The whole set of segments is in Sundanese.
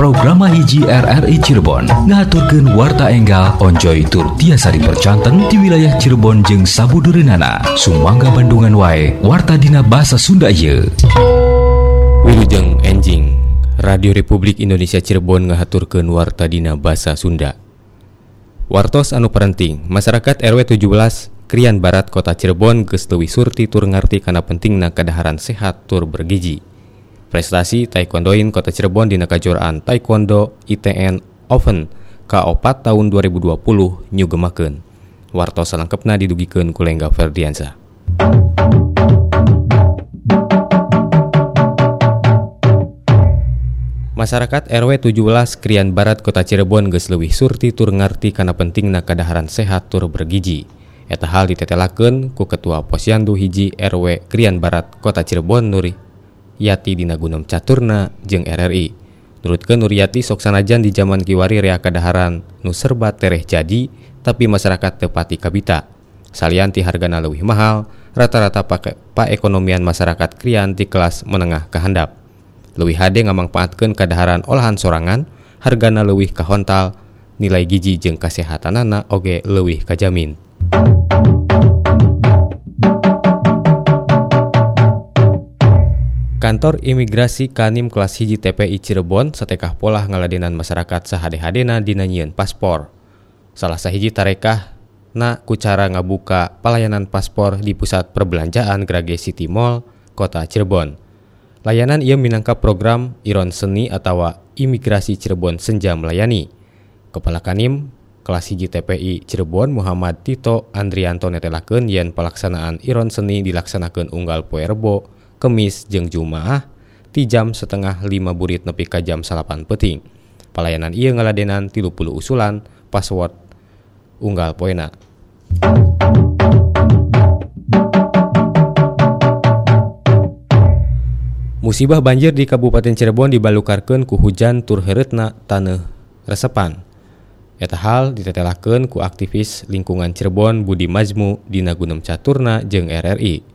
hiji RRI Cirebon ngaturkeun warta enggal onjoy tur tiasa dipercanten di wilayah Cirebon jeung sabudureunana sumangga Bandungan wae warta dina bahasa Sunda ieu. Wilujeng enjing Radio Republik Indonesia Cirebon ngahaturkeun warta dina bahasa Sunda. Wartos anu parenting masyarakat RW 17 Krian Barat Kota Cirebon geus surti tur ngarti kana pentingna kadaharan sehat tur bergizi prestasi taekwondoin Kota Cirebon di kejuaraan Taekwondo ITN Open K4 tahun 2020 nyugemakeun. Warto salangkepna didugikan Kulengga Ferdiansa. Masyarakat RW 17 Krian Barat Kota Cirebon geus surti tur ngarti kana pentingna kadaharan sehat tur bergizi. Eta hal ditetelakeun ku Ketua Posyandu Hiji RW Krian Barat Kota Cirebon Nuri Yati dina Gunung Caturna jeung RRI. Nurutkeun Nuryati sok sanajan di zaman kiwari rea kadaharan nu serba tereh jadi tapi masyarakat tepati kabita. Salianti hargana leuwih mahal, rata-rata pakai pa ekonomian masyarakat krian di kelas menengah kehandap. Leuwih hade ngamangpaatkeun kadaharan olahan sorangan, hargana leuwih kahontal, nilai gizi jeung kasehatanana oge leuwih kajamin. Kantor Imigrasi Kanim kelas hiji TPI Cirebon setekah pola ngaladenan masyarakat sahade-hadena dinanyian paspor. Salah sahiji tarekah na kucara ngabuka pelayanan paspor di pusat perbelanjaan Grage City Mall, Kota Cirebon. Layanan ia minangka program Iron Seni atau Imigrasi Cirebon Senja Melayani. Kepala Kanim kelas hiji TPI Cirebon Muhammad Tito Andrianto netelakeun yen pelaksanaan Iron Seni dilaksanakan unggal Puerbo Kemis jeung Jumaah ti jam setengah 5 burit nepi ka jam salapan peting. Pelayanan ia ngaladenan 30 usulan password unggal poena. Musibah banjir di Kabupaten Cirebon dibalukarkan ku hujan tur heretna tanah resepan. Eta hal ditetelakan ku aktivis lingkungan Cirebon Budi Majmu di Nagunem Caturna jeng RRI.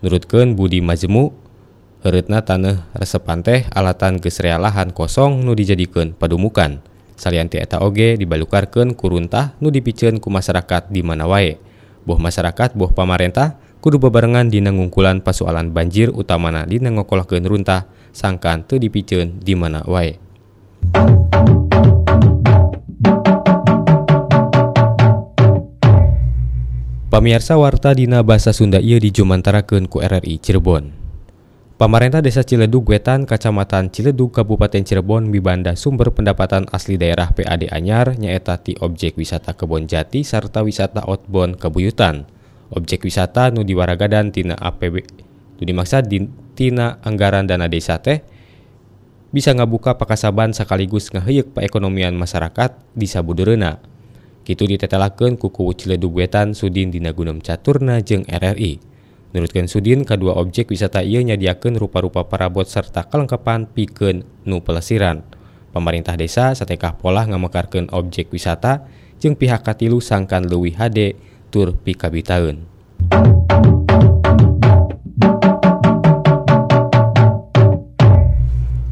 nurutkeun Budi Majemu heretna tanah resepan teh alatan gesrea lahan kosong nu dijadikan padumukan. Salianti eta oge dibalukarkan kuruntah nu dipicen ku masyarakat di mana wae. Boh masyarakat boh pamarentah kudu bebarengan di nangungkulan pasualan banjir utamana di nangokolahkeun runtah sangkan teu dipicen di mana wae. Pamiarsa warta Dina bahasa Sunda ieu dijumantarakeun ku RRI Cirebon. Pamarentah Desa Ciledug Wetan Kacamatan Ciledug Kabupaten Cirebon mibanda sumber pendapatan asli daerah PAD Anyar nyaeta ti objek wisata Kebon Jati sarta wisata outbound Kebuyutan. Objek wisata nu diwaragadan tina APB nu dimaksud di, tina anggaran dana desa teh bisa ngabuka pakasaban sekaligus ngaheyek perekonomian masyarakat di Sabudureuna. gitu ditetelaken kuku Cileduguetan Sudin Dina Gunung Caturna jeung RRI menurutkan Sudin kedua objek wisata ia nyadiakan rupa-rupa parabot serta kelengkapan piken nu pelesiran. Pemerintah desa satekah pola ngamekarkan objek wisata jeung pihak katilu sangkan Luwi hade tur pikabitaun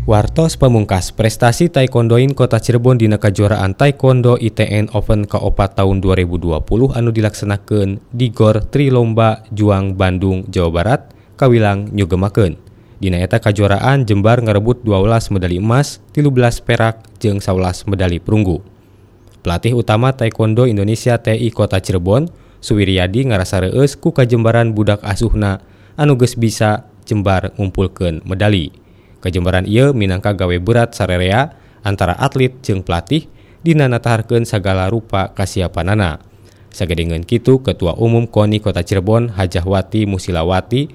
Wartos pamungkas prestasi Taekwondoin Kota Cirebon di kejuaraan Taekwondo ITN Open Kaopat tahun 2020 anu dilaksanakan di Gor Trilomba Juang Bandung Jawa Barat Kawilang nyugemaken. Dinaeta kejuaraan Jembar ngerebut 12 medali emas, 13 perak, jeung 11 medali perunggu. Pelatih utama Taekwondo Indonesia TI Kota Cirebon, Suwiryadi ngarasa reus ku kajembaran budak asuhna anu geus bisa jembar ngumpulkeun medali. kejembaran ia minangka gawe berat sarerea antara atlet jeung pelatih dinanataharkan segala rupa kasiapanana sagedengen Kitu Ketua Umum Koni Kota Cirebon Hajahwati Musilawati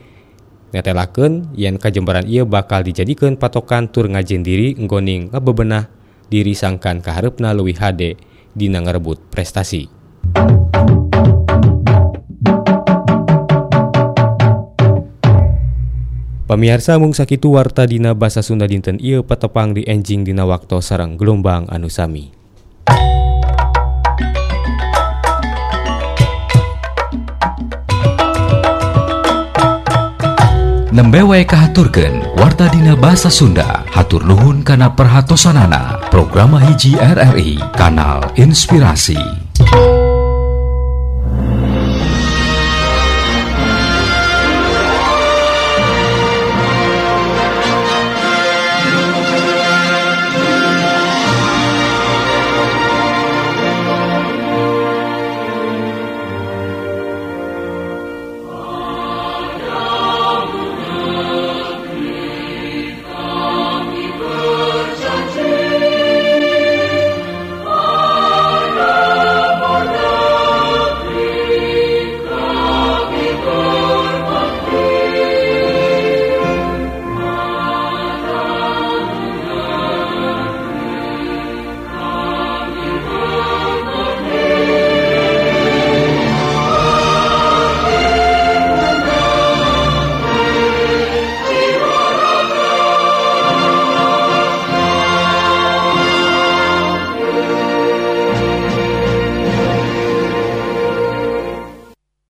netelaken yen kajembaran ia bakal dijadikan patokan tur ngajen diri nggoning ngebebenah diri sangkan keharepna luwih hade dina ngerebut prestasi. Pamiarsa mung sakitu warta dina basa Sunda dinten ieu patepang di enjing dina waktu sarang gelombang anu sami. Nembe wae kahaturkeun warta dina basa Sunda hatur nuhun kana perhatosanana. Program hiji RRI Kanal Inspirasi